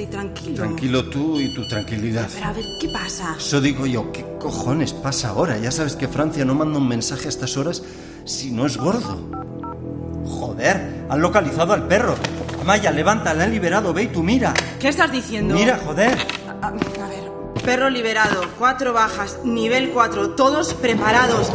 y tranquilo. Tranquilo tú y tu tranquilidad. Pero a ver, ¿qué pasa? Eso digo yo, ¿qué cojones pasa ahora? Ya sabes que Francia no manda un mensaje a estas horas si no es gordo. Joder, han localizado al perro. Amaya, levanta, le han liberado, ve y tú mira. ¿Qué estás diciendo? Mira, joder. A, a ver, perro liberado, cuatro bajas, nivel 4, todos preparados.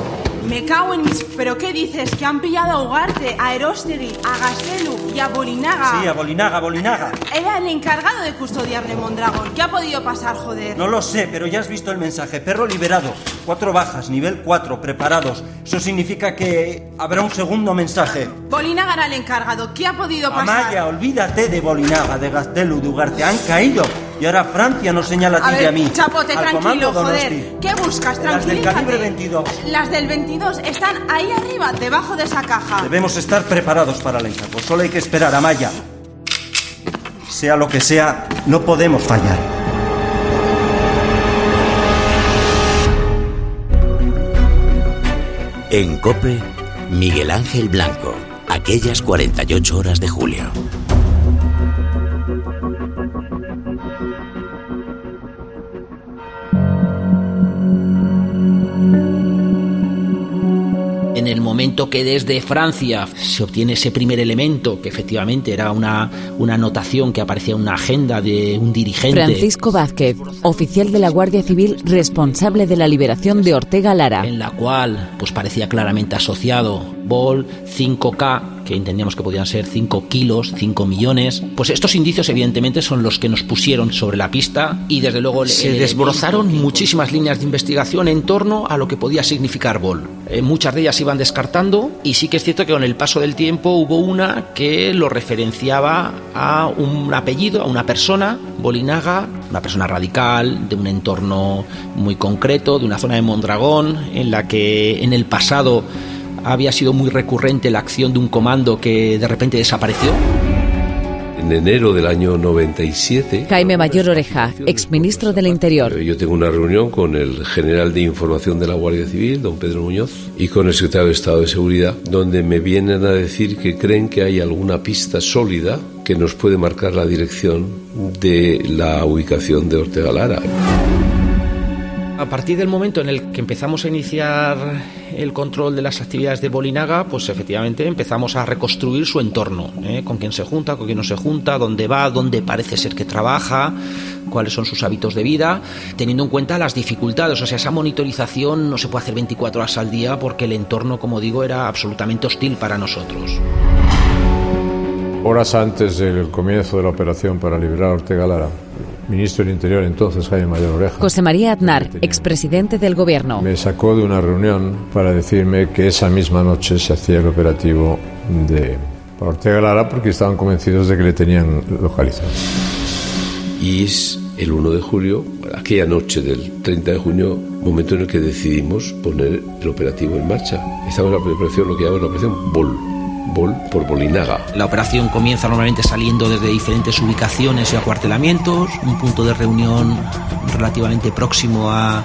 Me cago en mis... ¿Pero qué dices? Que han pillado a Ugarte, a Erostegui, a Gastelu y a Bolinaga. Sí, a Bolinaga, Bolinaga. Era el encargado de custodiarle Mondragón. ¿Qué ha podido pasar, joder? No lo sé, pero ya has visto el mensaje. Perro liberado, cuatro bajas, nivel 4, preparados. Eso significa que habrá un segundo mensaje. Bolinaga era el encargado. ¿Qué ha podido pasar? Amaya, olvídate de Bolinaga, de Gastelu, de Ugarte. Han caído. Y ahora Francia nos señala a ti A y a mí. chapote, Al tranquilo, joder. ¿Qué buscas? Las del Tranquilízate. calibre 22. Las del 22 están ahí arriba, debajo de esa caja. Debemos estar preparados para el encargo. Solo hay que esperar, Amaya. Sea lo que sea, no podemos fallar. En Cope, Miguel Ángel Blanco. Aquellas 48 horas de julio. Momento que desde Francia se obtiene ese primer elemento, que efectivamente era una, una anotación que aparecía en una agenda de un dirigente. Francisco Vázquez, oficial de la Guardia Civil responsable de la liberación de Ortega Lara. En la cual pues parecía claramente asociado Bol 5K, que entendíamos que podían ser 5 kilos, 5 millones. Pues estos indicios, evidentemente, son los que nos pusieron sobre la pista y desde luego se desbrozaron muchísimas líneas de investigación en torno a lo que podía significar Bol. Eh, muchas de ellas iban descartando y sí que es cierto que con el paso del tiempo hubo una que lo referenciaba a un apellido, a una persona, Bolinaga, una persona radical, de un entorno muy concreto, de una zona de Mondragón, en la que en el pasado había sido muy recurrente la acción de un comando que de repente desapareció. En enero del año 97, Jaime Mayor Oreja, exministro del Interior. yo tengo una reunión con el general de información de la Guardia Civil, don Pedro Muñoz, y con el secretario de Estado de Seguridad, donde me vienen a decir que creen que hay alguna pista sólida que nos puede marcar la dirección de la ubicación de Ortega Lara. A partir del momento en el que empezamos a iniciar el control de las actividades de Bolinaga, pues efectivamente empezamos a reconstruir su entorno, ¿eh? con quién se junta, con quién no se junta, dónde va, dónde parece ser que trabaja, cuáles son sus hábitos de vida, teniendo en cuenta las dificultades. O sea, esa monitorización no se puede hacer 24 horas al día porque el entorno, como digo, era absolutamente hostil para nosotros. Horas antes del comienzo de la operación para liberar a Ortega Lara, ministro del Interior entonces Jaime Mayor Oreja, José María Aznar, expresidente del Gobierno. me sacó de una reunión para decirme que esa misma noche se hacía el operativo de para Ortega Lara porque estaban convencidos de que le tenían localizado. Y es el 1 de julio, aquella noche del 30 de junio, momento en el que decidimos poner el operativo en marcha. Estamos en la operación, lo que llamamos la operación BOL, Por Bolinaga. La operación comienza normalmente saliendo desde diferentes ubicaciones y acuartelamientos, un punto de reunión relativamente próximo a,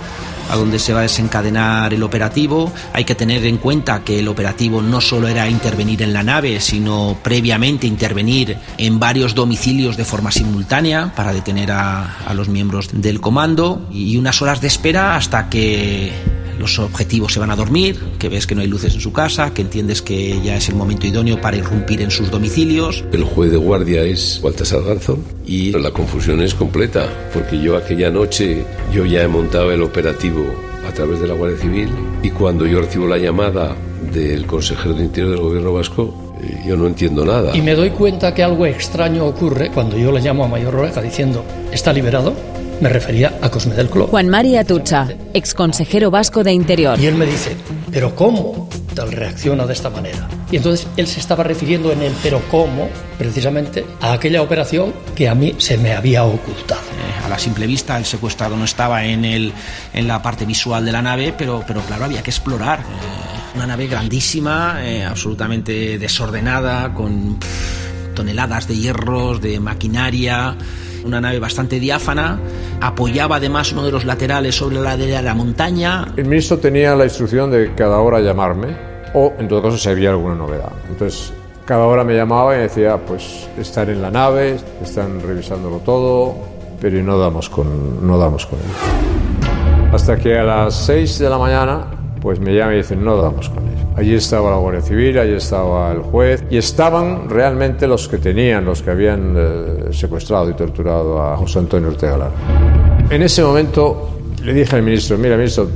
a donde se va a desencadenar el operativo. Hay que tener en cuenta que el operativo no solo era intervenir en la nave, sino previamente intervenir en varios domicilios de forma simultánea para detener a, a los miembros del comando y unas horas de espera hasta que los objetivos se van a dormir, que ves que no hay luces en su casa, que entiendes que ya es el momento idóneo para irrumpir en sus domicilios. El juez de guardia es Baltasar Garzón y la confusión es completa, porque yo aquella noche yo ya he montado el operativo a través de la Guardia Civil y cuando yo recibo la llamada del consejero de Interior del Gobierno Vasco, eh, yo no entiendo nada. Y me doy cuenta que algo extraño ocurre cuando yo le llamo a Mayor Oreja diciendo, ¿está liberado? Me refería a Cosme del Clo. Juan Mari Atucha, exconsejero vasco de Interior. Y él me dice, ¿pero cómo tal reacciona de esta manera? Y entonces él se estaba refiriendo en el pero cómo, precisamente, a aquella operación que a mí se me había ocultado. Eh, a la simple vista el secuestrado no estaba en, el, en la parte visual de la nave, pero, pero claro, había que explorar. Eh, una nave grandísima, eh, absolutamente desordenada, con pff, toneladas de hierros, de maquinaria una nave bastante diáfana, apoyaba además uno de los laterales sobre la ladera de la montaña. El ministro tenía la instrucción de cada hora llamarme o, en todo caso, si había alguna novedad. Entonces, Cada hora me llamaba y decía, pues están en la nave, están revisándolo todo, pero no damos con, no damos con él. Hasta que a las 6 de la mañana, pues me llaman y dicen, no damos con él. Allí estaba la Guardia Civil, allí estaba el juez y estaban realmente los que tenían, los que habían eh, secuestrado y torturado a José Antonio Ortega Lara. En ese momento le dije al ministro, mira ministro,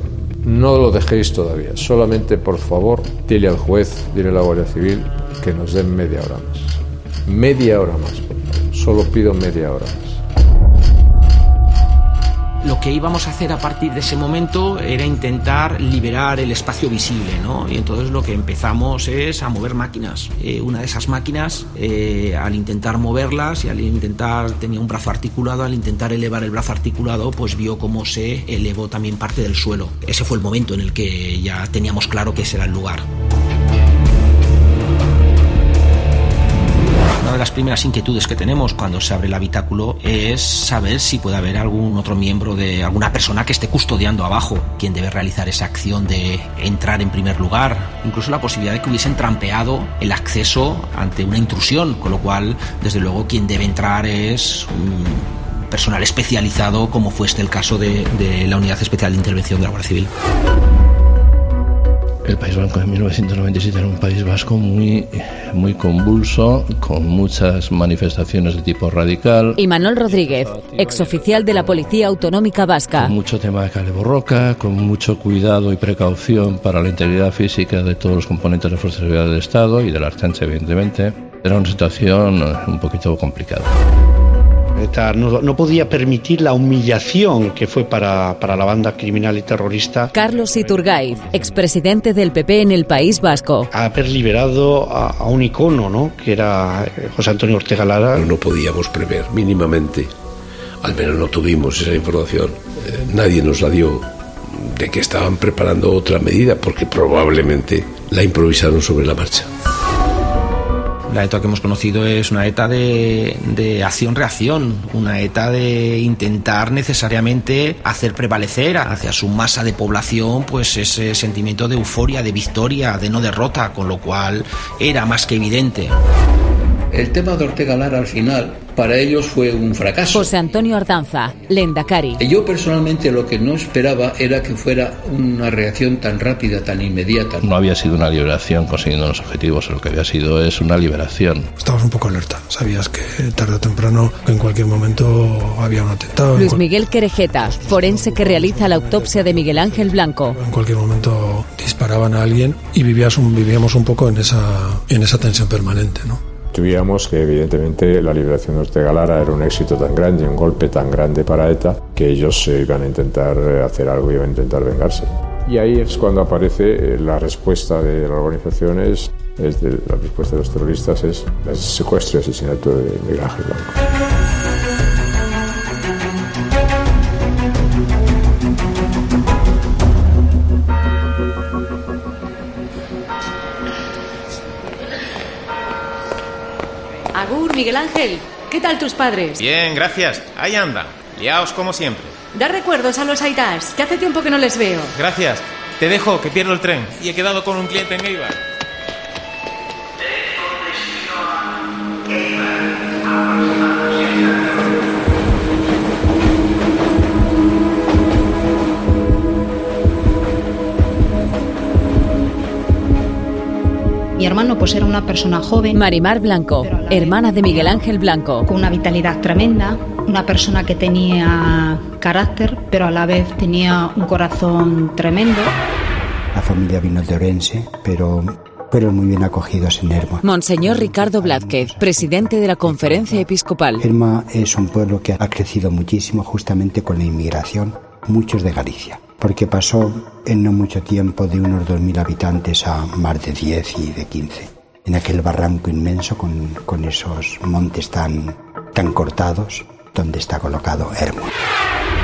no lo dejéis todavía, solamente por favor dile al juez, dile a la Guardia Civil que nos den media hora más. Media hora más, por favor. Solo pido media hora más. Lo que íbamos a hacer a partir de ese momento era intentar liberar el espacio visible, ¿no? Y entonces lo que empezamos es a mover máquinas. Eh, una de esas máquinas, eh, al intentar moverlas y al intentar, tenía un brazo articulado, al intentar elevar el brazo articulado, pues vio cómo se elevó también parte del suelo. Ese fue el momento en el que ya teníamos claro que ese era el lugar. Una de las primeras inquietudes que tenemos cuando se abre el habitáculo es saber si puede haber algún otro miembro de alguna persona que esté custodiando abajo, quien debe realizar esa acción de entrar en primer lugar, incluso la posibilidad de que hubiesen trampeado el acceso ante una intrusión, con lo cual, desde luego, quien debe entrar es un personal especializado, como fue este el caso de, de la Unidad Especial de Intervención de la Guardia Civil. El País Vasco de 1997 era un País Vasco muy, muy convulso, con muchas manifestaciones de tipo radical. Y Manuel Rodríguez, exoficial de la Policía Autonómica Vasca. Con mucho tema de cale borroca, con mucho cuidado y precaución para la integridad física de todos los componentes de la Fuerza de Seguridad del Estado y de la Archancha, evidentemente. Era una situación un poquito complicada. No, no, podía permitir la humillación que fue para, para la banda criminal y terrorista. Carlos Iturgaiz, expresidente del PP en el País Vasco. Haber liberado a, a un icono, ¿no? que era José Antonio Ortega Lara. No podíamos prever mínimamente, al menos no tuvimos esa información, eh, nadie nos la dio de que estaban preparando otra medida porque probablemente la improvisaron sobre la marcha. La ETA que hemos conocido es una ETA de, de acción-reacción, una ETA de intentar necesariamente hacer prevalecer hacia su masa de población pues ese sentimiento de euforia, de victoria, de no derrota, con lo cual era más que evidente. El tema de Ortega Lara al final para ellos fue un fracaso. José Antonio Ardanza, Lendakari. Yo personalmente lo que no esperaba era que fuera una reacción tan rápida, tan inmediata. No había sido una liberación consiguiendo los objetivos, lo que había sido es una liberación. Estabas un poco alerta, sabías que tarde o temprano, en cualquier momento había un atentado. Luis Miguel Querejeta, forense que realiza la autopsia de Miguel Ángel Blanco. En cualquier momento disparaban a alguien y vivías un, vivíamos un poco en esa, en esa tensión permanente, ¿no? Intuíamos que evidentemente la liberación de Ortega Lara era un éxito tan grande, un golpe tan grande para ETA, que ellos iban a intentar hacer algo, iban a intentar vengarse. Y ahí es cuando aparece la respuesta de las organizaciones, es de, la respuesta de los terroristas es el secuestro y asesinato de Miguel Ángel Blanco. Miguel Ángel. ¿Qué tal tus padres? Bien, gracias. Ahí anda. Liaos como siempre. Da recuerdos a los Aitas, que hace tiempo que no les veo. Gracias. Te dejo, que pierdo el tren. Y he quedado con un cliente en Eibar. Hermano pues era una persona joven. Marimar Blanco, hermana de Miguel Ángel Blanco. Con una vitalidad tremenda, una persona que tenía carácter, pero a la vez tenía un corazón tremendo. La familia vino de Orense, pero fueron muy bien acogidos en Herma. Monseñor Ricardo Blázquez, presidente de la Conferencia Episcopal. Herma es un pueblo que ha crecido muchísimo justamente con la inmigración, muchos de Galicia porque pasó en no mucho tiempo de unos 2.000 habitantes a más de 10 y de 15, en aquel barranco inmenso con, con esos montes tan, tan cortados donde está colocado Hermo.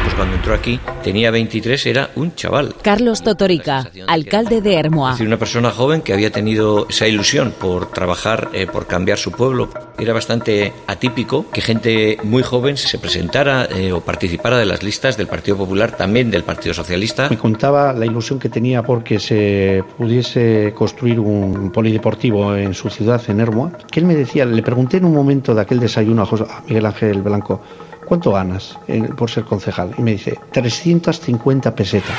Pues cuando entró aquí tenía 23, era un chaval. Carlos Totorica, alcalde de Hermoa. Es decir, una persona joven que había tenido esa ilusión por trabajar, eh, por cambiar su pueblo. Era bastante atípico que gente muy joven se presentara eh, o participara de las listas del Partido Popular, también del Partido Socialista. Me contaba la ilusión que tenía porque se pudiese construir un polideportivo en su ciudad, en Hermoa, que él me decía, le pregunté en un momento de aquel desayuno a, José, a Miguel Ángel Blanco, ¿cuánto ganas eh, por ser concejal? Y me dice, 350 pesetas.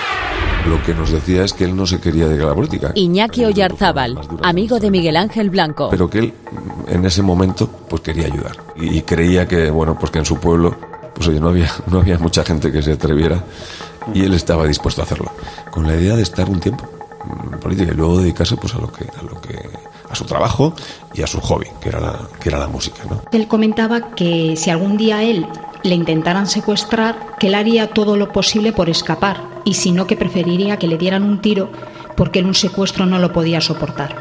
Lo que nos decía es que él no se quería dedicar a la política. Iñaki Oyarzábal, amigo de Miguel Ángel Blanco. Pero que él en ese momento pues quería ayudar y, y creía que bueno pues que en su pueblo pues oye no había no había mucha gente que se atreviera y él estaba dispuesto a hacerlo con la idea de estar un tiempo en política y luego dedicarse pues a lo que a lo que a su trabajo y a su hobby que era la que era la música ¿no? Él comentaba que si algún día él le intentaran secuestrar, que él haría todo lo posible por escapar y si no que preferiría que le dieran un tiro porque él un secuestro no lo podía soportar.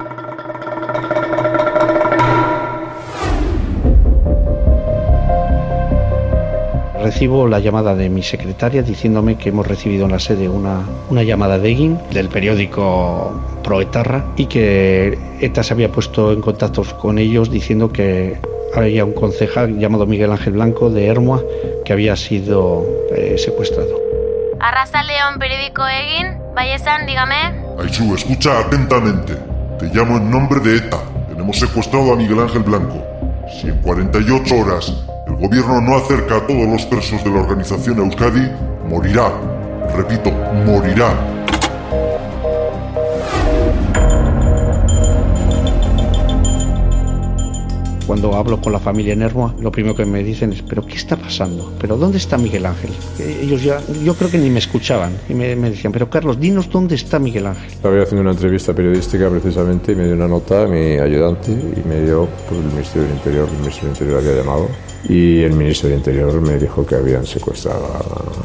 Recibo la llamada de mi secretaria diciéndome que hemos recibido en la sede una, una llamada de EGIN del periódico Proetarra y que ETA se había puesto en contacto con ellos diciendo que había un concejal llamado Miguel Ángel Blanco de Hermoa que había sido eh, secuestrado. Arrasa León, periódico Egin. Vallesan, dígame. Aichu, escucha atentamente. Te llamo en nombre de ETA. Tenemos secuestrado a Miguel Ángel Blanco. Si en 48 horas el gobierno no acerca a todos los presos de la organización Euskadi, morirá. Repito, morirá. Cuando hablo con la familia en lo primero que me dicen es, ¿pero qué está pasando? ¿Pero dónde está Miguel Ángel? Eh, Ellos ya, yo creo que ni me escuchaban y me, decían, pero Carlos, dinos dónde está Miguel Ángel. Estaba haciendo una entrevista periodística precisamente y me dio una nota a mi ayudante y me dio pues, el Ministerio del Interior, el Ministerio del Interior había llamado y el Ministro del Interior me dijo que habían secuestrado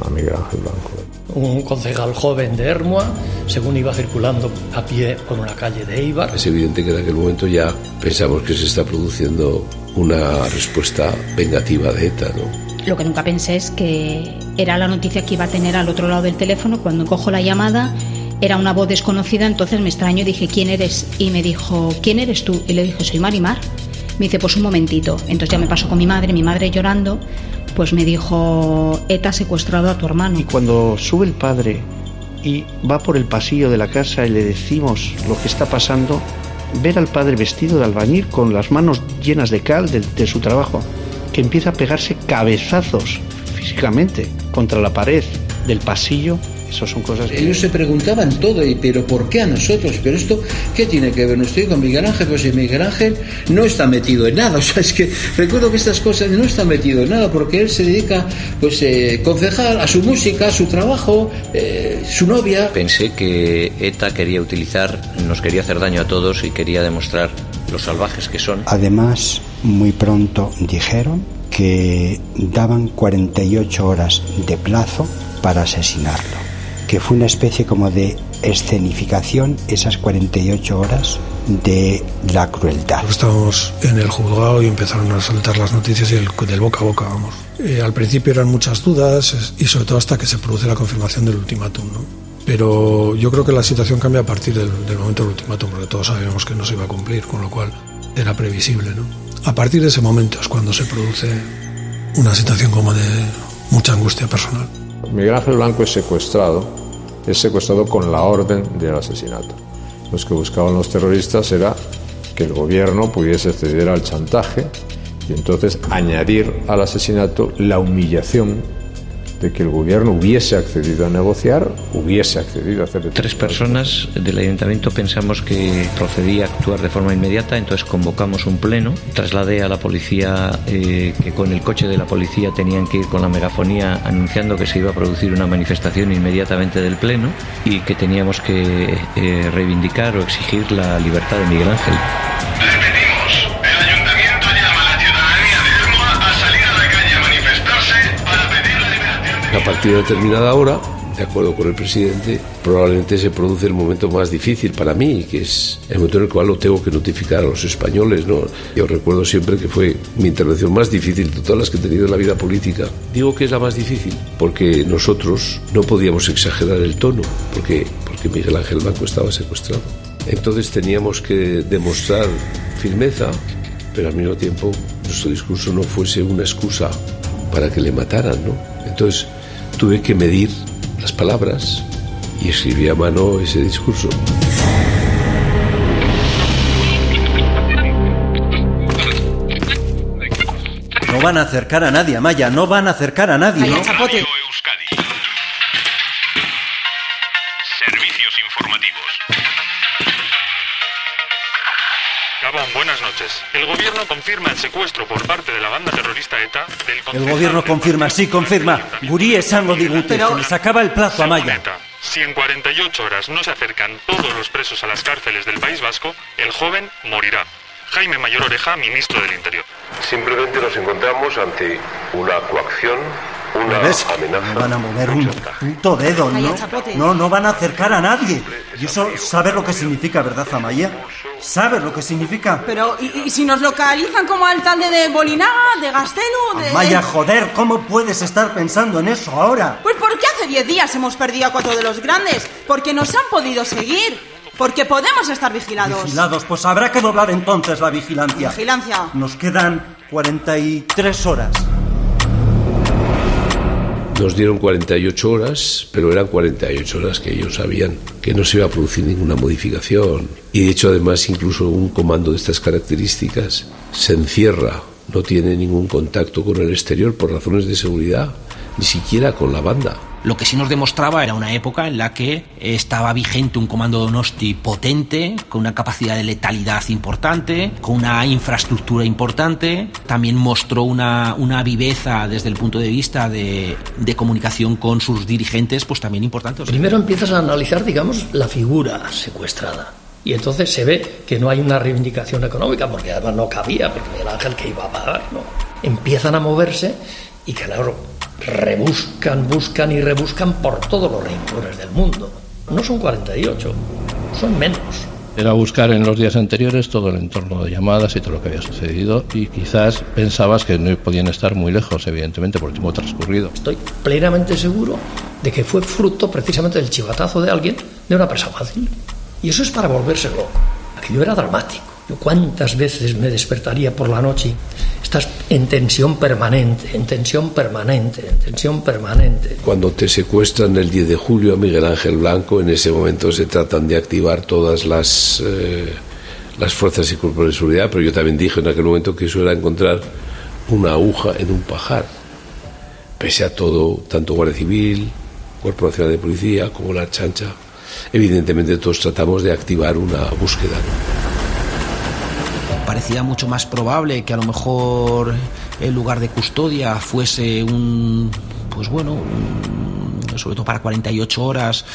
a Miguel Ángel Blanco. Un concejal joven de Hermoa, según iba circulando a pie por una calle de Eibar. Es evidente que en aquel momento ya pensamos que se está produciendo una respuesta vengativa de ETA, ¿no? Lo que nunca pensé es que era la noticia que iba a tener al otro lado del teléfono. Cuando cojo la llamada, era una voz desconocida, entonces me extraño, dije, ¿quién eres? Y me dijo, ¿quién eres tú? Y le dije, soy Marimar. Me dice, pues un momentito. Entonces ya me pasó con mi madre, mi madre llorando, pues me dijo, ETA secuestrado a tu hermano. Y cuando sube el padre y va por el pasillo de la casa y le decimos lo que está pasando, ver al padre vestido de albañil con las manos llenas de cal de, de su trabajo, que empieza a pegarse cabezazos físicamente contra la pared del pasillo, eso son cosas que... Ellos se preguntaban todo, y pero ¿por qué a nosotros? Pero esto, ¿qué tiene que ver? No estoy con Miguel Ángel, pues si Miguel Ángel no está metido en nada. O sea, es que recuerdo que estas cosas no está metido en nada, porque él se dedica, pues, eh, concejal, a su música, a su trabajo, eh, su novia. Pensé que ETA quería utilizar, nos quería hacer daño a todos y quería demostrar los salvajes que son. Además, muy pronto dijeron que daban 48 horas de plazo para asesinarlo, que fue una especie como de escenificación esas 48 horas de la crueldad. Estábamos en el juzgado y empezaron a saltar las noticias y el, del boca a boca, vamos. Eh, al principio eran muchas dudas y sobre todo hasta que se produce la confirmación del ultimátum, ¿no? Pero yo creo que la situación cambia a partir del, del momento del ultimátum, porque todos sabíamos que no se iba a cumplir, con lo cual era previsible, ¿no? A partir de ese momento es cuando se produce una situación como de mucha angustia personal. Miguel Ángel Blanco es secuestrado, es secuestrado con la orden del asesinato. Lo que buscaban los terroristas era que el gobierno pudiese acceder al chantaje y entonces añadir al asesinato la humillación de que el gobierno hubiese accedido a negociar, hubiese accedido a hacer... Tres personas del ayuntamiento pensamos que procedía a actuar de forma inmediata, entonces convocamos un pleno, trasladé a la policía eh, que con el coche de la policía tenían que ir con la megafonía anunciando que se iba a producir una manifestación inmediatamente del pleno y que teníamos que eh, reivindicar o exigir la libertad de Miguel Ángel. A partir de determinada hora, de acuerdo con el presidente, probablemente se produce el momento más difícil para mí, que es el momento en el cual lo tengo que notificar a los españoles. ¿no? Yo recuerdo siempre que fue mi intervención más difícil de todas las que he tenido en la vida política. Digo que es la más difícil porque nosotros no podíamos exagerar el tono, porque, porque Miguel Ángel Blanco estaba secuestrado. Entonces teníamos que demostrar firmeza, pero al mismo tiempo nuestro discurso no fuese una excusa para que le mataran. ¿no? Entonces tuve que medir las palabras y escribí a mano ese discurso. No van a acercar a nadie, Amaya, no van a acercar a nadie. ¿no? chapote. Buenas noches. El gobierno confirma el secuestro por parte de la banda terrorista ETA del El gobierno confirma, sí, confirma. Gurí esango digute, se les acaba el plazo, Amaya. ETA. Si en 48 horas no se acercan todos los presos a las cárceles del País Vasco, el joven morirá. Jaime Mayor Oreja, ministro del Interior. Simplemente nos encontramos ante una coacción, una ¿Ves? amenaza. No van a mover un puto dedo, ¿no? No, no van a acercar a nadie. Y eso, ¿sabes lo que significa, verdad, Amaya? ¿Sabes lo que significa? Pero, ¿y, y si nos localizan como alcalde de Bolinaga, de Gastelu, de... Amaya, joder, ¿cómo puedes estar pensando en eso ahora? Pues porque hace 10 días hemos perdido a cuatro de los grandes, porque nos han podido seguir, porque podemos estar vigilados. Vigilados, pues habrá que doblar entonces la vigilancia. Vigilancia. Nos quedan 43 horas. Nos dieron 48 horas, pero eran 48 horas que ellos sabían que no se iba a producir ninguna modificación. Y de hecho, además, incluso un comando de estas características se encierra, no tiene ningún contacto con el exterior por razones de seguridad, ni siquiera con la banda. Lo que sí nos demostraba era una época en la que estaba vigente un comando Donosti potente, con una capacidad de letalidad importante, con una infraestructura importante. También mostró una, una viveza desde el punto de vista de, de comunicación con sus dirigentes, pues también importante. O sea, Primero empiezas a analizar, digamos, la figura secuestrada. Y entonces se ve que no hay una reivindicación económica, porque además no cabía, porque el ángel que iba a pagar, ¿no? Empiezan a moverse y claro, rebuscan, buscan y rebuscan por todos los rincones del mundo. No son 48, son menos. Era buscar en los días anteriores todo el entorno de llamadas y todo lo que había sucedido y quizás pensabas que no podían estar muy lejos, evidentemente, por el tiempo transcurrido. Estoy plenamente seguro de que fue fruto precisamente del chivatazo de alguien, de una presa fácil. Y eso es para volverse loco. Aquello era dramático. Cuántas veces me despertaría por la noche. Estás en tensión permanente, en tensión permanente, en tensión permanente. Cuando te secuestran el 10 de julio a Miguel Ángel Blanco, en ese momento se tratan de activar todas las, eh, las fuerzas y cuerpos de seguridad, pero yo también dije en aquel momento que eso era encontrar una aguja en un pajar. Pese a todo, tanto Guardia Civil, Cuerpo Nacional de Policía como la chancha, evidentemente todos tratamos de activar una búsqueda. Parecía mucho más probable que a lo mejor el lugar de custodia fuese un, pues bueno, sobre todo para 48 horas,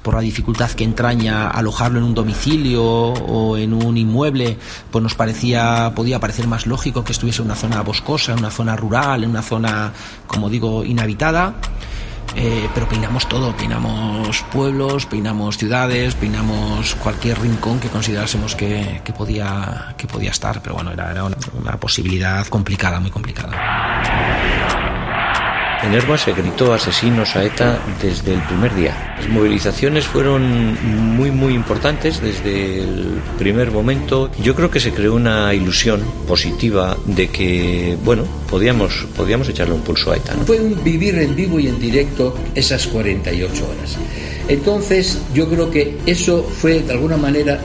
por la dificultad que entraña alojarlo en un domicilio o en un inmueble, pues nos parecía, podía parecer más lógico que estuviese en una zona boscosa, en una zona rural, en una zona, como digo, inhabitada. Eh, pero peinamos todo, peinamos pueblos, peinamos ciudades, peinamos cualquier rincón que considerásemos que, que podía, que podía estar, pero bueno, era, era una, una posibilidad complicada, muy complicada. En Erba se gritó asesinos a ETA desde el primer día. Las movilizaciones fueron muy muy importantes desde el primer momento. Yo creo que se creó una ilusión positiva de que, bueno, podíamos, podíamos echarle un pulso a ETA. ¿no? Fue un vivir en vivo y en directo esas 48 horas. Entonces yo creo que eso fue de alguna manera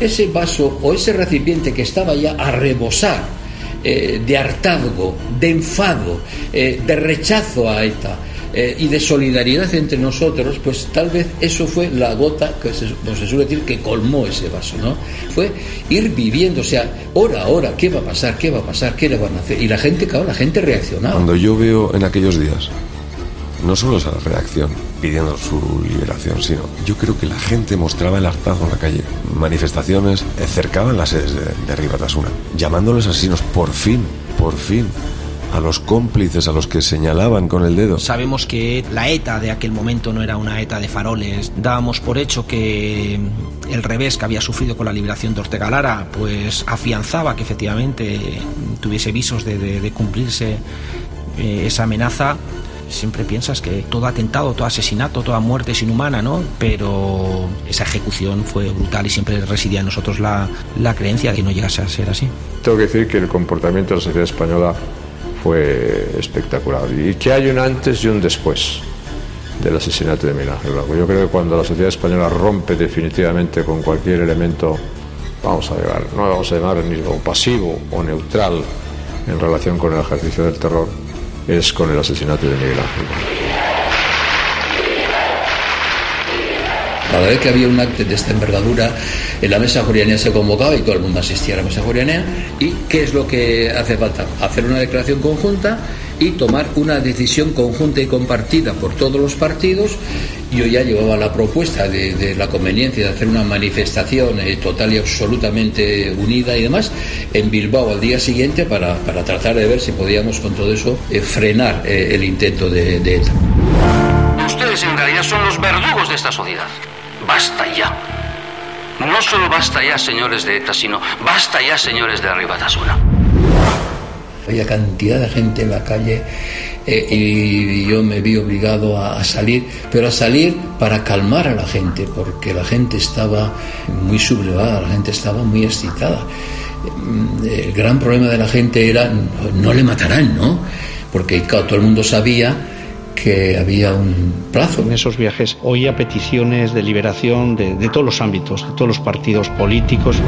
ese vaso o ese recipiente que estaba ya a rebosar eh, de hartazgo, de enfado, eh, de rechazo a ETA eh, y de solidaridad entre nosotros, pues tal vez eso fue la gota que se, pues se suele decir que colmó ese vaso, ¿no? Fue ir viviendo, o sea, hora a hora, ¿qué va a pasar? ¿Qué va a pasar? ¿Qué le van a hacer? Y la gente, claro, la gente reaccionaba. Cuando yo veo en aquellos días, no solo esa reacción pidiendo su liberación, sino yo creo que la gente mostraba el hartazgo en la calle. Manifestaciones eh, cercaban las sedes de, de Ribatasuna, llamándoles asesinos, por fin, por fin. a los cómplices, a los que señalaban con el dedo. Sabemos que la ETA de aquel momento no era una ETA de faroles. Dábamos por hecho que el revés que había sufrido con la liberación de Ortega Lara, pues afianzaba que efectivamente tuviese visos de cumplirse eh, esa amenaza siempre piensas que todo atentado, todo asesinato, toda muerte es inhumana, ¿no? Pero esa ejecución fue brutal y siempre residía en nosotros la, la creencia de que no llegase a ser así. Tengo que decir que el comportamiento de la sociedad española fue espectacular y que hay un antes y un después del asesinato de Miguel. Yo creo que cuando la sociedad española rompe definitivamente con cualquier elemento, vamos a llevar, no vamos a llamar ni pasivo o neutral en relación con el ejercicio del terror, es con el asesinato de Miguel Ángel. Cada vez que había un acto de esta envergadura, en la mesa jurianea se convocaba y todo el mundo asistía a la mesa jurianea. ¿Y qué es lo que hace falta? Hacer una declaración conjunta y tomar una decisión conjunta y compartida por todos los partidos. Yo ya llevaba la propuesta de, la conveniencia de hacer una manifestación eh, total y absolutamente unida y demás en Bilbao al día siguiente para, para tratar de ver si podíamos con todo eso eh, frenar eh, el intento de, de ETA. Ustedes en realidad son los verdugos de esta sociedad. Basta ya. No solo basta ya, señores de ETA, sino basta ya, señores de Arriba Tasuna. Había cantidad de gente en la calle eh, y yo me vi obligado a, salir, pero a salir para calmar a la gente, porque la gente estaba muy sublevada, la gente estaba muy excitada. El gran problema de la gente era, no le matarán, ¿no? Porque claro, todo el mundo sabía que había un plazo. En esos viajes oía peticiones de liberación de, de todos los ámbitos, de todos los partidos políticos.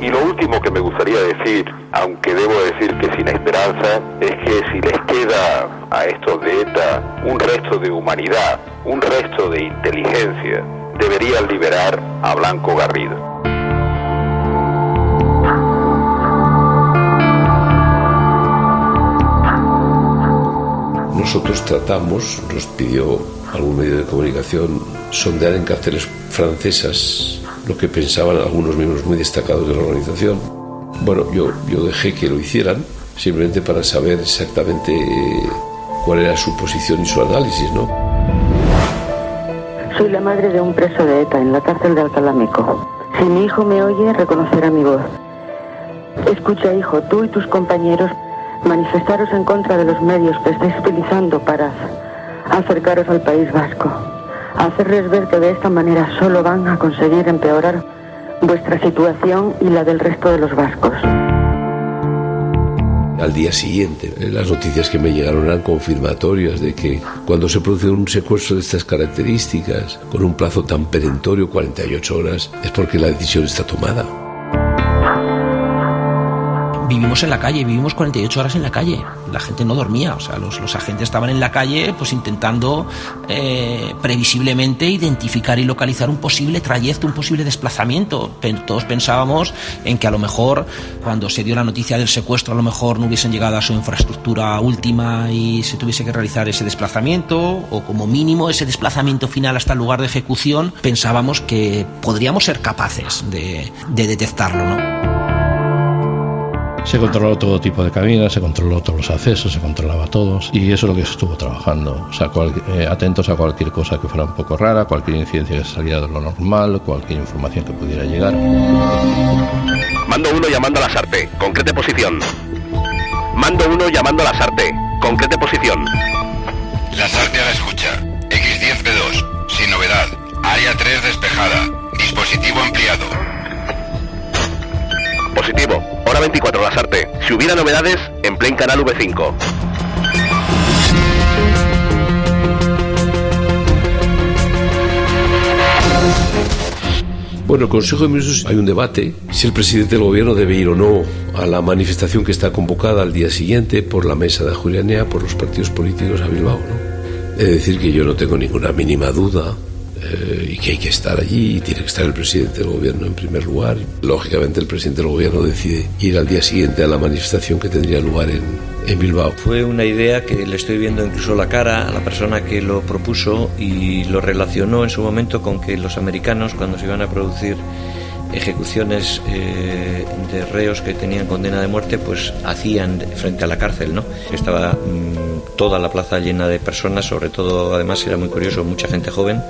Y lo último que me gustaría decir, aunque debo decir que sin esperanza, es que si les queda a estos de ETA un resto de humanidad, un resto de inteligencia, deberían liberar a Blanco Garrido. Nosotros tratamos, nos pidió algún medio de comunicación, sondear en cárceles francesas lo que pensaban algunos miembros muy destacados de la organización. Bueno, yo, yo dejé que lo hicieran, simplemente para saber exactamente cuál era su posición y su análisis, ¿no? Soy la madre de un preso de ETA en la cárcel de Alcalá-Meco. Si mi hijo me oye, reconocerá mi voz. Escucha, hijo, tú y tus compañeros manifestaros en contra de los medios que estáis utilizando para acercaros al País Vasco hacerles ver que de esta manera solo van a conseguir empeorar vuestra situación y la del resto de los vascos. Al día siguiente, las noticias que me llegaron eran confirmatorias de que cuando se produce un secuestro de estas características, con un plazo tan perentorio, 48 horas, es porque la decisión está tomada vivimos en la calle, vivimos 48 horas en la calle. La gente no dormía, o sea, los, los agentes estaban en la calle pues intentando eh, previsiblemente identificar y localizar un posible trayecto, un posible desplazamiento. Todos pensábamos en que a lo mejor cuando se dio la noticia del secuestro a lo mejor no hubiesen llegado a su infraestructura última y se tuviese que realizar ese desplazamiento o como mínimo ese desplazamiento final hasta el lugar de ejecución pensábamos que podríamos ser capaces de, de detectarlo, ¿no? Se controló todo tipo de cabinas, se controló todos los accesos, se controlaba todos y eso es lo que se estuvo trabajando. O sea, cual, eh, atentos a cualquier cosa que fuera un poco rara, cualquier incidencia que saliera de lo normal, cualquier información que pudiera llegar. Mando uno llamando a la SARTE, concrete posición. Mando uno llamando a la SARTE, concrete posición. La SARTE a la escucha. X10B2, sin novedad. Área 3 despejada. Dispositivo ampliado. Positivo. Hora 24, Lasarte. Si hubiera novedades, en Plain Canal V5. Bueno, el Consejo de Ministros hay un debate si el presidente del gobierno debe ir o no a la manifestación que está convocada al día siguiente por la mesa de Julianea, por los partidos políticos a Bilbao. ¿no? He de decir que yo no tengo ninguna mínima duda eh, y que hay que estar allí y tiene que estar el presidente del gobierno en primer lugar. Lógicamente el presidente del gobierno decide ir al día siguiente a la manifestación que tendría lugar en, en Bilbao. Fue una idea que le estoy viendo incluso la cara a la persona que lo propuso y lo relacionó en su momento con que los americanos cuando se iban a producir ejecuciones eh, de reos que tenían condena de muerte, pues hacían frente a la cárcel, ¿no? Estaba mm, toda la plaza llena de personas, sobre todo, además era muy curioso, mucha gente joven,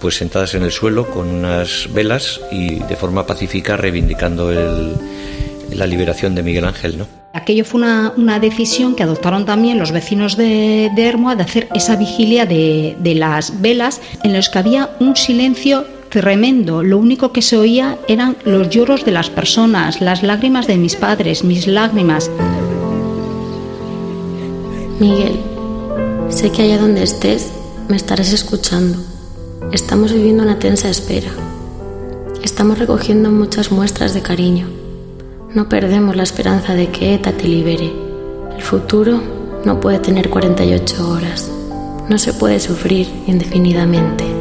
pues sentadas en el suelo con unas velas y de forma pacífica reivindicando el, la liberación de Miguel Ángel, ¿no? Aquello fue una, una decisión que adoptaron también los vecinos de, de Hermoa de hacer esa vigilia de, de las velas en los que había un silencio tremendo. Lo único que se oía eran los lloros de las personas, las lágrimas de mis padres, mis lágrimas. Miguel, sé que allá donde estés me estarás escuchando. Estamos viviendo una tensa espera. Estamos recogiendo muchas muestras de cariño. No perdemos la esperanza de que ETA te libere. El futuro no puede tener 48 horas. No se puede sufrir indefinidamente.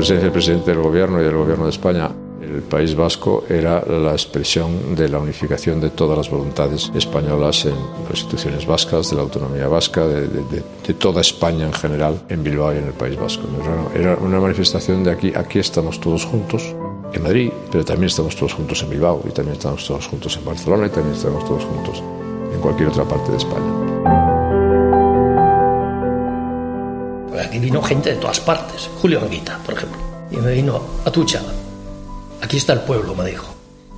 Presencia del presidente del gobierno y del gobierno de España el País Vasco era la expresión de la unificación de todas las voluntades españolas en las instituciones vascas, de la autonomía vasca, de, de, de, de toda España en general, en Bilbao y en el País Vasco. Era, una manifestación de aquí, aquí estamos todos juntos, en Madrid, pero también estamos todos juntos en Bilbao, y también estamos todos juntos en Barcelona, y también estamos todos juntos en cualquier otra parte de España. Aquí vino gente de todas partes. Julio Anguita, por ejemplo. Y me vino a Tucha. Aquí está el pueblo, me dijo.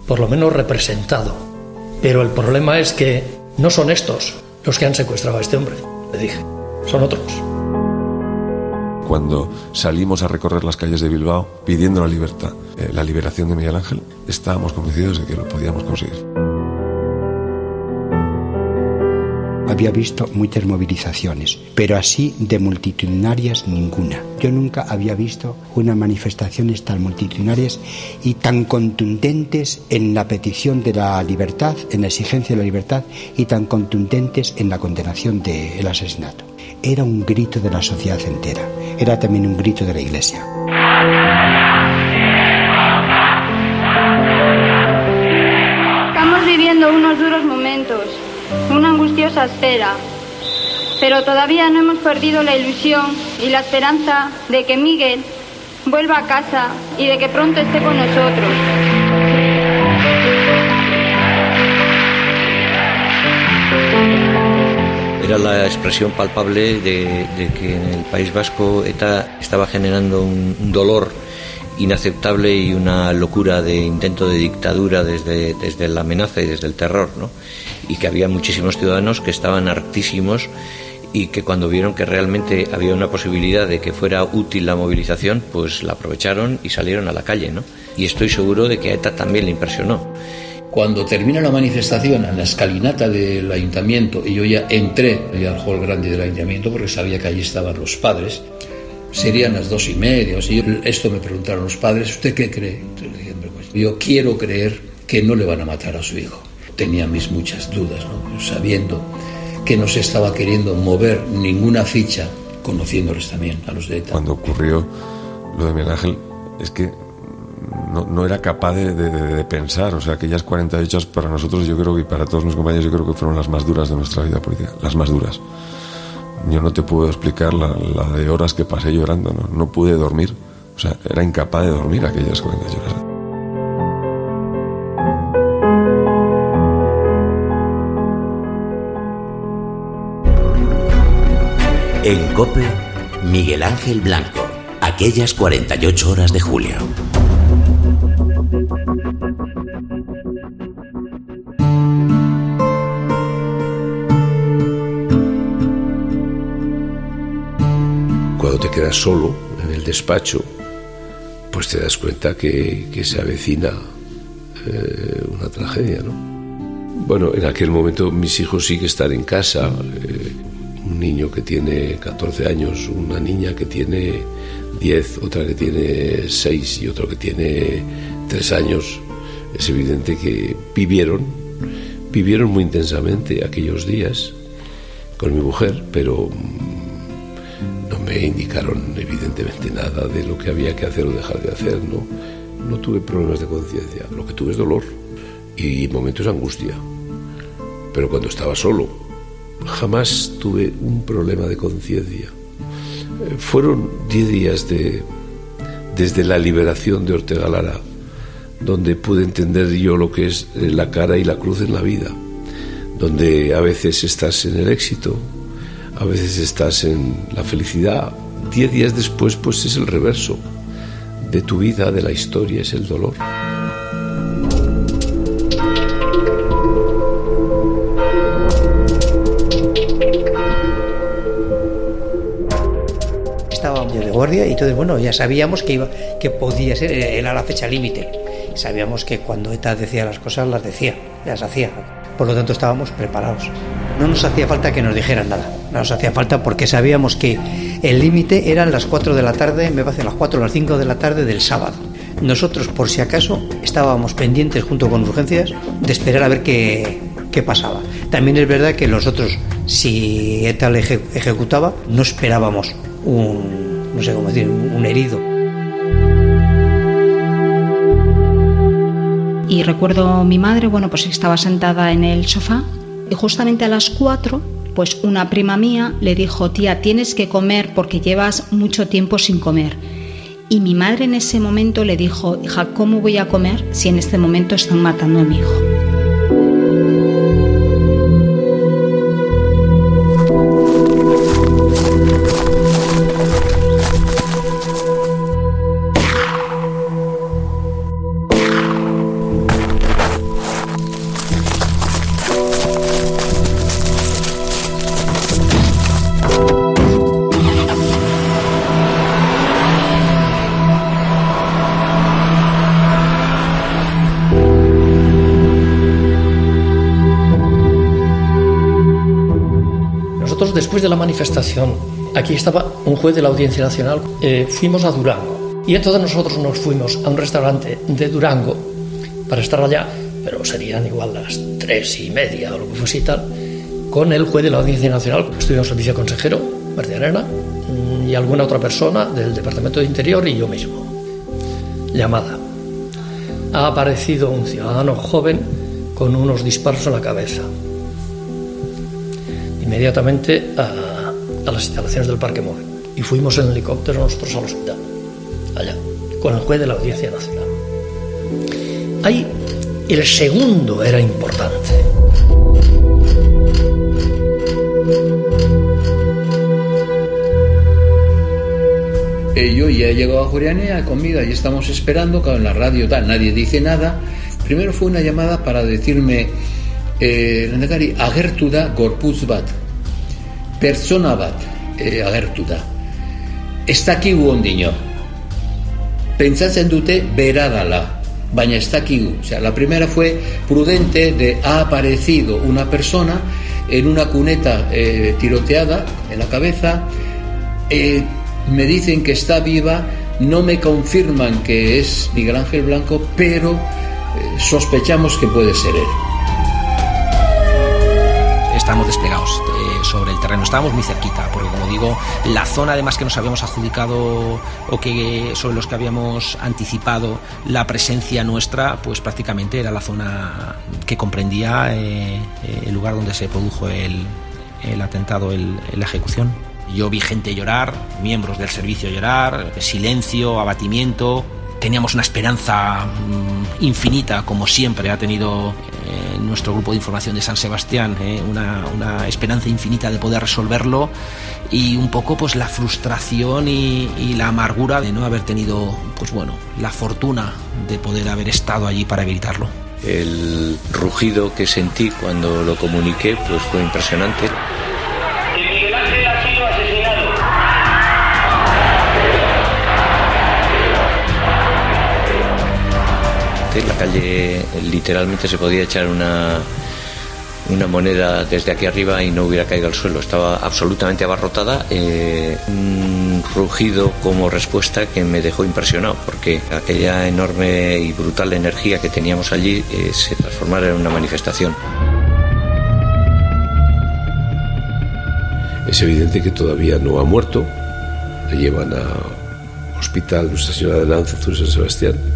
Por lo menos representado. Pero el problema es que no son estos los que han secuestrado a este hombre, le dije. Son otros. Cuando salimos a recorrer las calles de Bilbao pidiendo la libertad, eh, la liberación de Miguel Ángel, estábamos convencidos de que lo podíamos conseguir. Había visto muchas movilizaciones, pero así de multitudinarias ninguna. Yo nunca había visto unas manifestaciones tan multitudinarias y tan contundentes en la petición de la libertad, en la exigencia de la libertad y tan contundentes en la condenación del asesinato. Era un grito de la sociedad entera, era también un grito de la Iglesia. Espera, pero todavía no hemos perdido la ilusión y la esperanza de que Miguel vuelva a casa y de que pronto esté con nosotros. Era la expresión palpable de, que en el País Vasco ETA estaba generando un dolor inaceptable y una locura de intento de dictadura desde, desde la amenaza y desde el terror, ¿no? y que había muchísimos ciudadanos que estaban hartísimos y que cuando vieron que realmente había una posibilidad de que fuera útil la movilización, pues la aprovecharon y salieron a la calle, ¿no? Y estoy seguro de que a ETA también le impresionó. Cuando termina la manifestación en la escalinata del ayuntamiento y yo ya entré al hall grande del ayuntamiento porque sabía que allí estaban los padres, serían las dos y media. O esto me preguntaron los padres, ¿usted qué cree? Pues, yo quiero creer que no le van a matar a su hijo tenía mis muchas dudas, sabiendo que no se estaba queriendo mover ninguna ficha, conociéndoles también a los de ETA. Cuando ocurrió lo de Miguel Ángel, es que no, era capaz de, de, pensar, o sea, aquellas 48 horas para nosotros, yo creo que para todos mis compañeros, yo creo que fueron las más duras de nuestra vida política, las más duras. Yo no te puedo explicar la, de horas que pasé llorando, ¿no? no pude dormir, o sea, era incapaz de dormir aquellas 48 horas. En Cope, Miguel Ángel Blanco, aquellas 48 horas de julio. Cuando te quedas solo en el despacho, pues te das cuenta que, se avecina eh, una tragedia, ¿no? Bueno, en aquel momento mis hijos sí que están en casa. Eh, un niño que tiene 14 años, una niña que tiene 10, otra que tiene 6 y otro que tiene 3 años, es evidente que vivieron, vivieron muy intensamente aquellos días con mi mujer, pero me indicaron evidentemente nada de lo que había que hacer o dejar de hacer, no, no tuve problemas de conciencia, lo que tuve es dolor y momentos de angustia. pero cuando estaba solo. Jamás tuve un problema de conciencia. Eh, Fueron diez días de, desde la liberación de Ortega Lara, donde pude entender yo lo que es eh, la cara y la cruz en la vida, donde a veces estás en el éxito, a veces estás en la felicidad. Diez días después, pues es el reverso de tu vida, de la historia, es el dolor. Estábamos de guardia y entonces, bueno, ya sabíamos que, iba, que podía ser, era la fecha límite. Sabíamos que cuando ETA decía las cosas, las decía, las hacía. Por lo tanto, estábamos preparados. No nos hacía falta que nos dijeran nada. No nos hacía falta porque sabíamos que el límite eran las 4 de la tarde, me parece las 4 o las 5 de la tarde del sábado. Nosotros, por si acaso, estábamos pendientes junto con urgencias de esperar a ver qué, qué pasaba. También es verdad que nosotros, si ETA le eje- ejecutaba, no esperábamos un, no sé cómo decir, un herido. Y recuerdo mi madre, bueno, pues estaba sentada en el sofá y justamente a las 4, pues una prima mía le dijo, tía, tienes que comer porque llevas mucho tiempo sin comer. Y mi madre en ese momento le dijo, hija, ¿cómo voy a comer si en este momento están matando a mi hijo? Después de la manifestación, aquí estaba un juez de la Audiencia Nacional, eh, fuimos a Durango. Y entonces nosotros nos fuimos a un restaurante de Durango para estar allá, pero serían igual las tres y media o lo que fuese y tal, con el juez de la Audiencia Nacional. Estuvimos el viceconsejero, Martín Arena, mm, y alguna otra persona del Departamento de Interior y yo mismo. Llamada. Ha aparecido un ciudadano joven con unos disparos en la cabeza inmediatamente a, a las instalaciones del Parque Móvil. Y fuimos en helicóptero nosotros al hospital, allá, con el juez de la Audiencia Nacional. Ahí el segundo era importante. Eh, yo ya he llegado a Jurianea, comida, y estamos esperando, claro, en la radio tal, nadie dice nada. Primero fue una llamada para decirme, eh, lehendakari, agertu da pertsona bat eh, agertu da. Ez dakigu ondino. Pentsatzen dute bera dala, baina ez dakigu. O sea, la primera fue prudente de ha aparecido una persona en una cuneta eh, tiroteada en la cabeza. eh, me dicen que está viva, no me confirman que es Miguel Ángel Blanco, pero sospechamos que puede ser él. Estamos desplegados eh, sobre el terreno, estábamos muy cerquita, porque como digo, la zona además que nos habíamos adjudicado o que sobre los que habíamos anticipado la presencia nuestra, pues prácticamente era la zona que comprendía eh, el lugar donde se produjo el, el atentado, el- la ejecución. Yo vi gente llorar, miembros del servicio llorar, silencio, abatimiento. Teníamos una esperanza mm, infinita, como siempre ha tenido eh, nuestro grupo de información de San Sebastián, eh, una, una esperanza infinita de poder resolverlo y un poco pues la frustración y, y la amargura de no haber tenido, pues bueno, la fortuna de poder haber estado allí para evitarlo. El rugido que sentí cuando lo comuniqué pues fue impresionante. La calle literalmente se podía echar una, una moneda desde aquí arriba y no hubiera caído al suelo. Estaba absolutamente abarrotada. eh, un rugido como respuesta que me dejó impresionado porque aquella enorme y brutal energía que teníamos allí eh, se transformara en una manifestación. Es evidente que todavía no ha muerto. Le llevan a Hospital Nuestra Señora de Lanza, San Sebastián.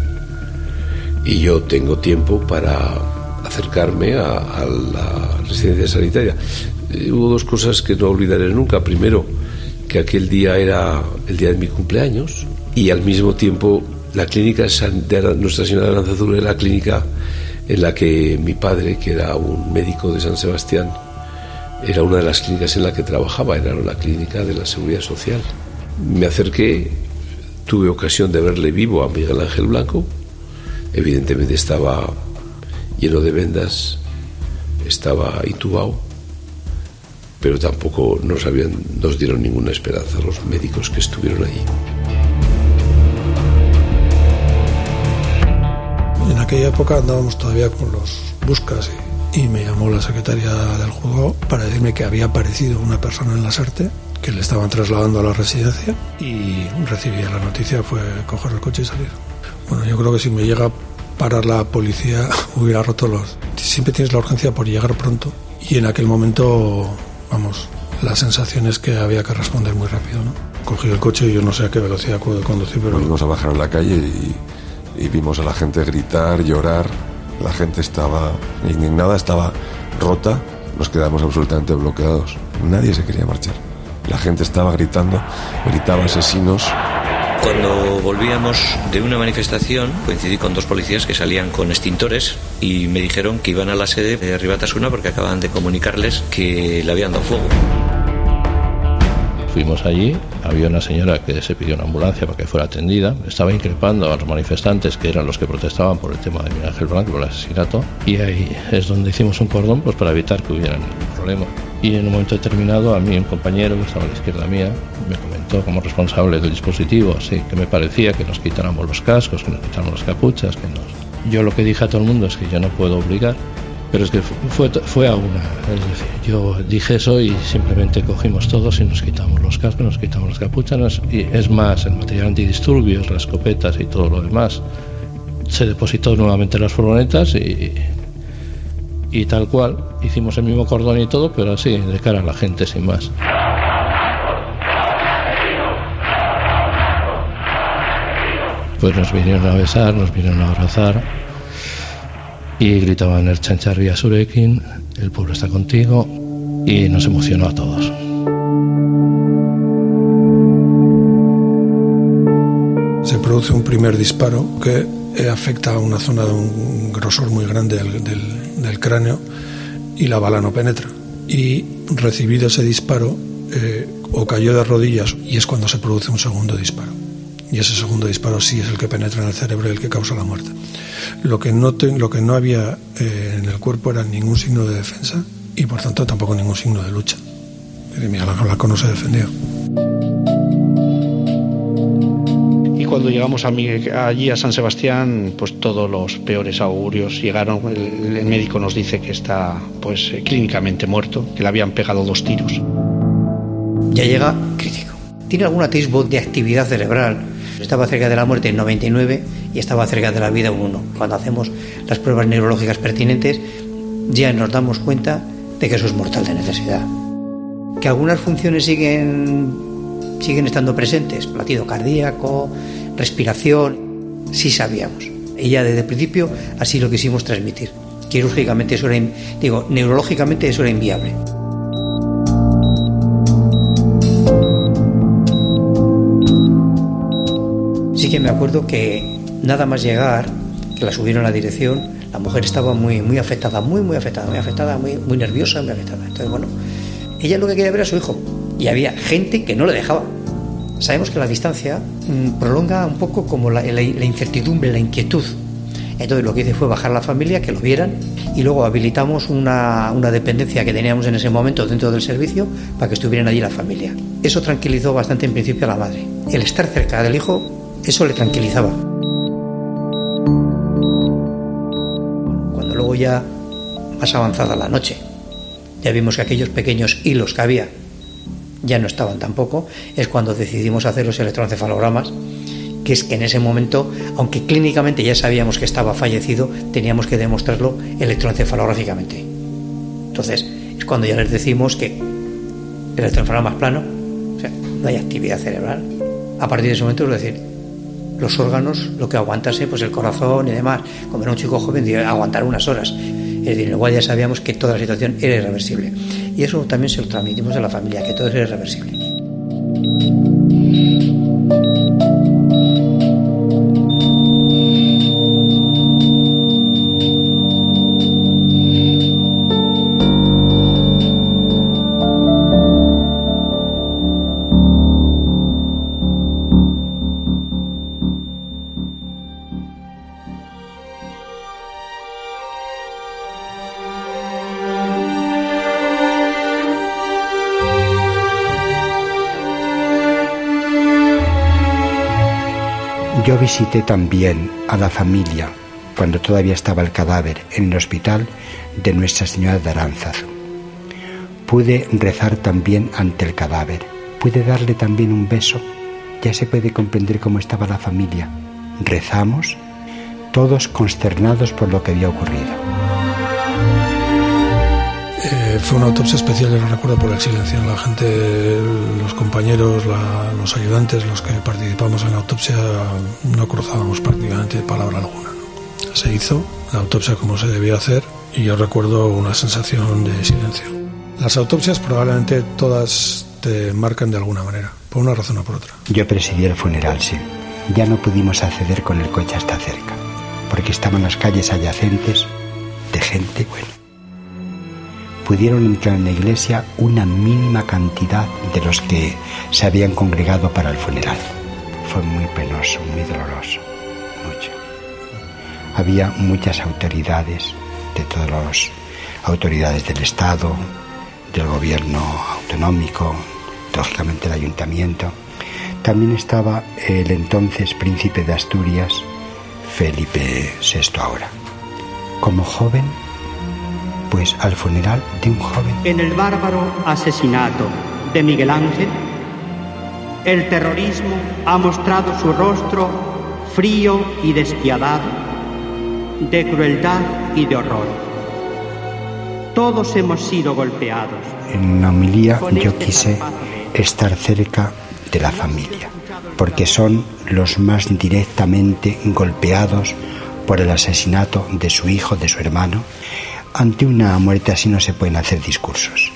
Y yo tengo tiempo para acercarme a, la residencia sanitaria. Eh, hubo dos cosas que no olvidaré nunca. Primero, que aquel día era el día de mi cumpleaños y al mismo tiempo la clínica de Nuestra Señora de Lanzazur era la clínica en la que mi padre, que era un médico de San Sebastián, era una de las clínicas en la que trabajaba, era la clínica de la Seguridad Social. Me acerqué, tuve ocasión de verle vivo a Miguel Ángel Blanco, evidentemente estaba lleno de vendas, estaba intubado, pero tampoco nos, habían, nos dieron ninguna esperanza los médicos que estuvieron allí. En aquella época andábamos todavía con los buscas y, me llamó la secretaria del juzgado para decirme que había aparecido una persona en la SARTE que le estaban trasladando a la residencia y recibí la noticia, fue coger el coche y salir. Bueno, yo creo que si me llega parar la policía hubiera roto los... Siempre tienes la urgencia por llegar pronto y en aquel momento, vamos, la sensación es que había que responder muy rápido, ¿no? Cogí el coche y yo no sé a qué velocidad puedo conducir, pero... Volvimos a bajar a la calle y y vimos a la gente gritar, llorar. La gente estaba indignada, estaba rota. Nos quedamos absolutamente bloqueados. Nadie se quería marchar. La gente estaba gritando, gritaba asesinos. Cuando volvíamos de una manifestación, coincidí con dos policías que salían con extintores y me dijeron que iban a la sede de Ribatasuna porque acababan de comunicarles que le habían dado fuego. Fuimos allí, había una señora que se pidió una ambulancia para que fuera atendida, estaba increpando a los manifestantes que eran los que protestaban por el tema de Miguel Ángel Blanco, el asesinato, y ahí es donde hicimos un cordón pues para evitar que hubiera ningún problema. Y en un momento determinado a mí un compañero que estaba a la izquierda mía me comentó como responsable del dispositivo, así que me parecía que nos quitáramos los cascos, que nos quitáramos las capuchas, que nos... Yo lo que dije a todo el mundo es que yo no puedo obligar, pero es que fue, fue a una. Es decir, yo dije eso y simplemente cogimos todos y nos quitamos los cascos, nos quitamos las capuchas. Y es más, el material antidisturbios, las escopetas y todo lo demás, se depositó nuevamente en las furgonetas y, y tal cual. Hicimos el mismo cordón y todo, pero así, de cara a la gente, sin más. Pues nos vinieron a besar, nos vinieron a abrazar y gritaban el chancharria surekin, el pueblo está contigo y nos emocionó a todos. Se produce un primer disparo que afecta a una zona de un grosor muy grande del, del cráneo y la bala no penetra. Y recibido ese disparo, eh, o cayó de rodillas y es cuando se produce un segundo disparo. Y ese segundo disparo sí es el que penetra en el cerebro y el que causa la muerte. Lo que no, te, lo que no había eh, en el cuerpo era ningún signo de defensa y por tanto tampoco ningún signo de lucha. Miguel Ángel Blanco no se defendió. Cuando llegamos a mi, allí a San Sebastián, pues todos los peores augurios llegaron. El, el médico nos dice que está pues clínicamente muerto, que le habían pegado dos tiros. Ya llega crítico. Tiene algún atisbo de actividad cerebral. Estaba cerca de la muerte en 99 y estaba cerca de la vida un 1. Cuando hacemos las pruebas neurológicas pertinentes, ya nos damos cuenta de que eso es mortal de necesidad. Que algunas funciones siguen, siguen estando presentes, latido cardíaco, respiración, sí sabíamos. Ya desde el principio así lo quisimos transmitir. Quirúrgicamente eso era, digo, neurológicamente eso era inviable. Sí que me acuerdo que nada más llegar, que la subieron a la dirección, la mujer estaba muy, muy afectada, muy, muy afectada, muy afectada, muy, muy nerviosa, muy afectada. Entonces, bueno, ella lo que quería ver a su hijo y había gente que no le dejaba. Sabemos que la distancia mmm, prolonga un poco como la, incertidumbre, la inquietud. Entonces lo que hice fue bajar la familia, que lo vieran, y luego habilitamos una, una dependencia que teníamos en ese momento dentro del servicio para que estuvieran allí la familia. Eso tranquilizó bastante en principio a la madre. El estar cerca del hijo, eso le tranquilizaba. Cuando luego ya más avanzada la noche, ya vimos que aquellos pequeños hilos que había ya no estaban tampoco, es cuando decidimos hacer los electroencefalogramas, que es que en ese momento, aunque clínicamente ya sabíamos que estaba fallecido, teníamos que demostrarlo electroencefalográficamente. Entonces, es cuando ya les decimos que el electroencefalograma es plano, o sea, no hay actividad cerebral. A partir de ese momento, es decir, los órganos, lo que aguantase, pues el corazón y demás, como era un chico joven, aguantar unas horas. Es decir, igual ya sabíamos que toda la situación era irreversible. Y eso también se lo transmitimos a la familia, que todo era irreversible. Yo visité también a la familia cuando todavía estaba el cadáver en el hospital de Nuestra Señora de Aránzazu. Pude rezar también ante el cadáver, pude darle también un beso. Ya se puede comprender cómo estaba la familia. Rezamos, todos consternados por lo que había ocurrido. Fue una autopsia especial, yo lo recuerdo por el silencio. La gente, los compañeros, la- los ayudantes, los que participamos en la autopsia, no cruzábamos prácticamente palabra alguna. ¿no? Se hizo la autopsia como se debía hacer y yo recuerdo una sensación de silencio. Las autopsias probablemente todas te marcan de alguna manera, por una razón o por otra. Yo presidí el funeral, sí. Ya no pudimos acceder con el coche hasta cerca, porque estaban las calles adyacentes de gente, bueno. Pudieron entrar en la iglesia una mínima cantidad de los que se habían congregado para el funeral. Fue muy penoso, muy doloroso, mucho. Había muchas autoridades, de todas las autoridades del Estado, del gobierno autonómico, lógicamente el ayuntamiento. También estaba el entonces príncipe de Asturias, Felipe VI ahora. Como joven, pues al funeral de un joven En el bárbaro asesinato de Miguel Ángel, el terrorismo ha mostrado su rostro frío y despiadado, de crueldad y de horror. Todos hemos sido golpeados. En una homilía yo quise estar cerca de la familia, porque son los más directamente golpeados por el asesinato de su hijo, de su hermano. Ante una muerte así no se pueden hacer discursos.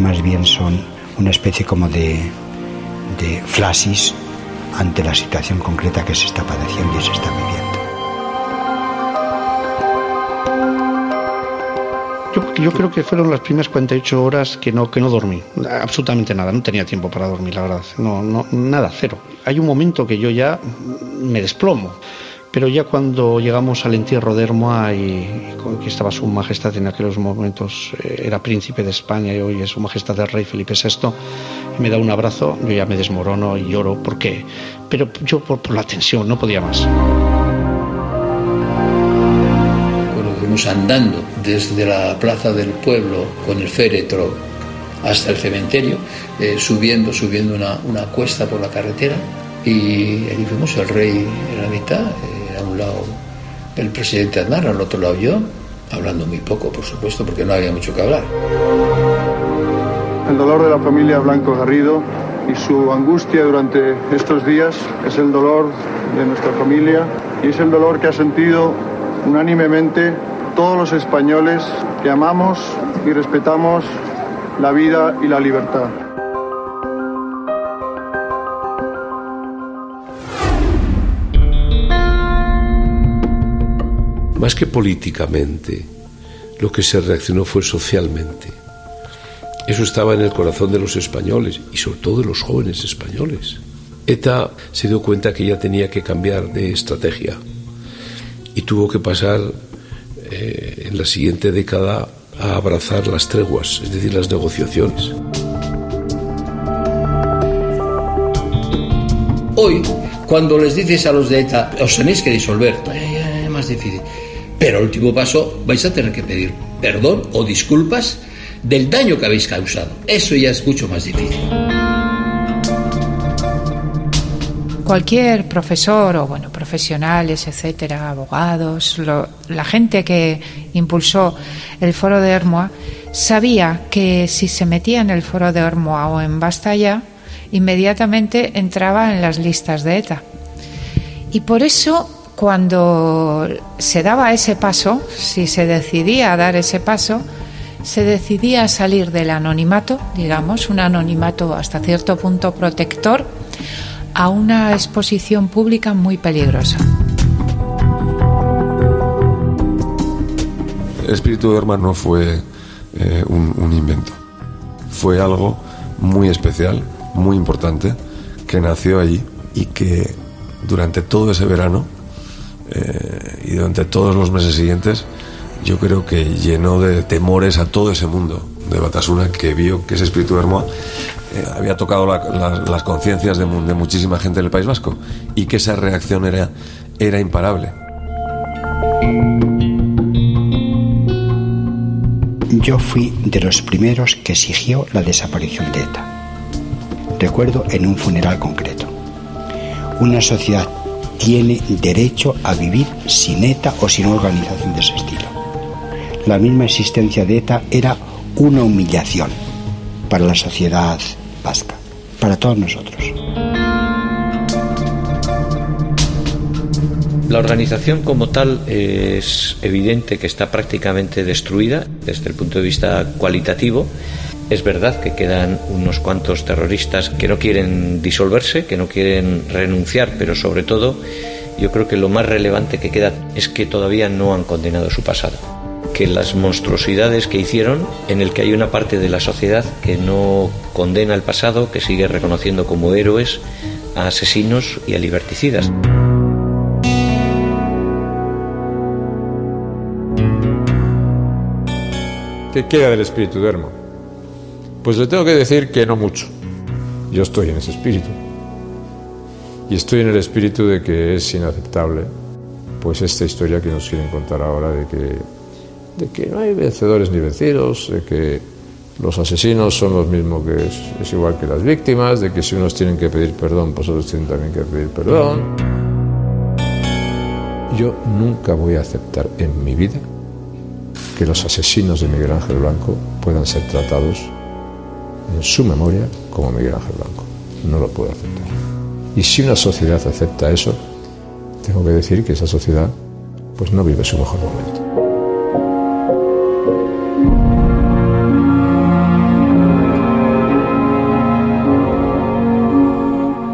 Más bien son una especie como de, de flashes ante la situación concreta que se está padeciendo y se está viviendo. Yo, yo creo que fueron las primeras 48 horas que no, que no dormí. Absolutamente nada. No tenía tiempo para dormir, la verdad. No, no, nada, cero. Hay un momento que yo ya me desplomo. Pero ya cuando llegamos al entierro de Hermoa y que estaba su majestad en aquellos momentos, eh, era príncipe de España y hoy es su majestad el rey Felipe VI, y me da un abrazo, yo ya me desmorono y lloro. ¿Por qué? Pero yo por, por la tensión, no podía más. Bueno, fuimos andando desde la plaza del pueblo con el féretro hasta el cementerio, eh, subiendo, subiendo una, una cuesta por la carretera y allí fuimos el rey en la mitad, eh, a un lado el presidente Aznar, al otro lado yo, hablando muy poco, por supuesto, porque no había mucho que hablar. El dolor de la familia Blanco Garrido y su angustia durante estos días es el dolor de nuestra familia y es el dolor que ha sentido unánimemente todos los españoles que amamos y respetamos la vida y la libertad. Más que políticamente, lo que se reaccionó fue socialmente. Eso estaba en el corazón de los españoles y sobre todo de los jóvenes españoles. ETA se dio cuenta que ya tenía que cambiar de estrategia y tuvo que pasar eh, en la siguiente década a abrazar las treguas, es decir, las negociaciones. Hoy, cuando les dices a los de ETA, os tenéis que disolver, es más difícil. Pero al último paso vais a tener que pedir perdón o disculpas del daño que habéis causado. Eso ya es mucho más difícil. Cualquier profesor o bueno, profesionales, etcétera, abogados, la gente que impulsó el foro de Hermoa sabía que si se metía en el foro de Hermoa o en Basta Ya, inmediatamente entraba en las listas de ETA. Y por eso cuando se daba ese paso, si se decidía a dar ese paso, se decidía salir del anonimato, digamos, un anonimato hasta cierto punto protector, a una exposición pública muy peligrosa. El espíritu de Herman no fue eh, un, un invento, fue algo muy especial, muy importante, que nació allí y que durante todo ese verano eh, y durante todos los meses siguientes yo creo que llenó de temores a todo ese mundo de Batasuna que vio que ese espíritu de Hermoa eh, había tocado la- la- las conciencias de, de muchísima gente del País Vasco y que esa reacción era, era imparable. Yo fui de los primeros que exigió la desaparición de ETA. Recuerdo en un funeral concreto. Una sociedad tiene derecho a vivir sin ETA o sin organización de ese estilo. La misma existencia de ETA era una humillación para la sociedad vasca, para todos nosotros. La organización como tal es evidente que está prácticamente destruida desde el punto de vista cualitativo. Es verdad que quedan unos cuantos terroristas que no quieren disolverse, que no quieren renunciar, pero sobre todo yo creo que lo más relevante que queda es que todavía no han condenado su pasado. Que las monstruosidades que hicieron, en el que hay una parte de la sociedad que no condena el pasado, que sigue reconociendo como héroes a asesinos y a liberticidas. ¿Qué queda del espíritu de? Pues le tengo que decir que no mucho. Yo estoy en ese espíritu. Y estoy en el espíritu de que es inaceptable, pues esta historia que nos quieren contar ahora de que, de que no hay vencedores ni vencidos, de que los asesinos son los mismos que es, igual que las víctimas, de que si unos tienen que pedir perdón, pues otros tienen también que pedir perdón. Yo nunca voy a aceptar en mi vida que los asesinos de Miguel Ángel Blanco puedan ser tratados en su memoria como Miguel Ángel Blanco. No lo puedo aceptar. Y si una sociedad acepta eso, tengo que decir que esa sociedad pues no vive su mejor momento.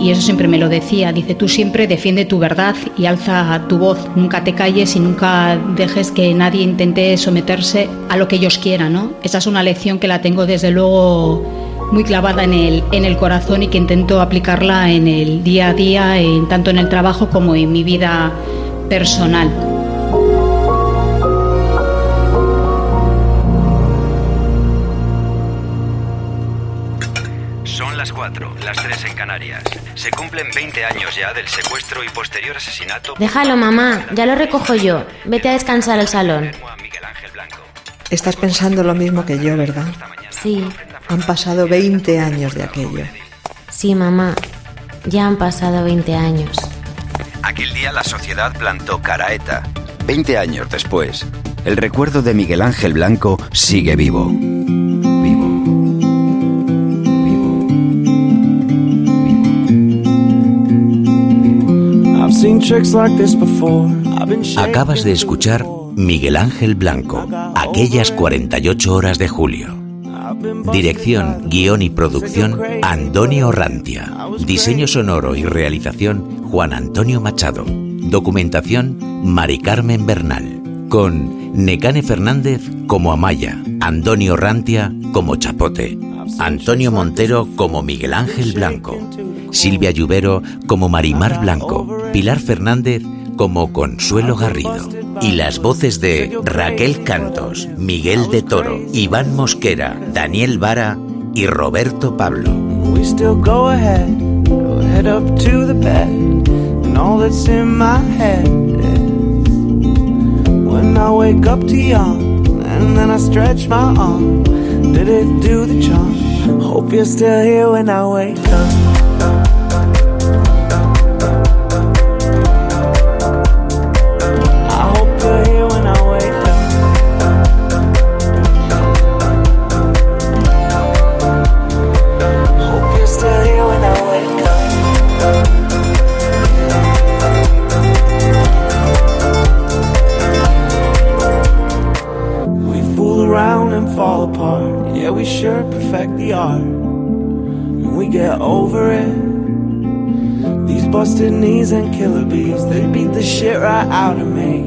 Y eso siempre me lo decía, dice, tú siempre defiende tu verdad y alza tu voz, nunca te calles y nunca dejes que nadie intente someterse a lo que ellos quieran, ¿no? Esa es una lección que la tengo desde luego muy clavada en el, en el corazón y que intento aplicarla en el día a día, en, tanto en el trabajo como en mi vida personal. Son las 4, las 3 en Canarias. Se cumplen 20 años ya del secuestro y posterior asesinato. Déjalo, mamá, ya lo recojo yo. Vete a descansar al salón. Estás pensando lo mismo que yo, ¿verdad? Sí, Han pasado 20 años de aquello. sí, mamá. Ya han pasado 20 años. Aquel día la sociedad plantó cara a ETA. 20 años después, el recuerdo de Miguel Ángel Blanco sigue vivo. I've been Acabas de escuchar Miguel Ángel Blanco, aquellas 48 horas de julio. Dirección, guion y producción, Antonio Rantia. Diseño sonoro y realización, Juan Antonio Machado. Documentación, Mari Carmen Bernal. Con Necane Fernández como Amaya, Antonio Rantia como Chapote, Antonio Montero como Miguel Ángel Blanco, Silvia Lluvero como Marimar Blanco, Pilar Fernández como Consuelo Garrido. Y las voces de Raquel Cantos, Miguel de Toro, Iván Mosquera, Daniel Vara y Roberto Pablo. We still go ahead, go head up sure perfect the art. When we get over it, these busted knees and killer bees, they beat the shit right out of me.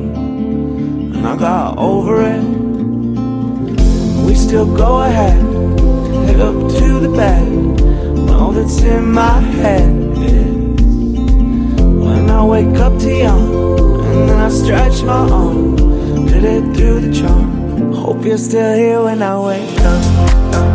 And I got over it. We still go ahead, head up to the bed. And all that's in my head is when I wake up to yawn, and then I stretch my arm, did it through the charm. Hope you're still here when I wake up.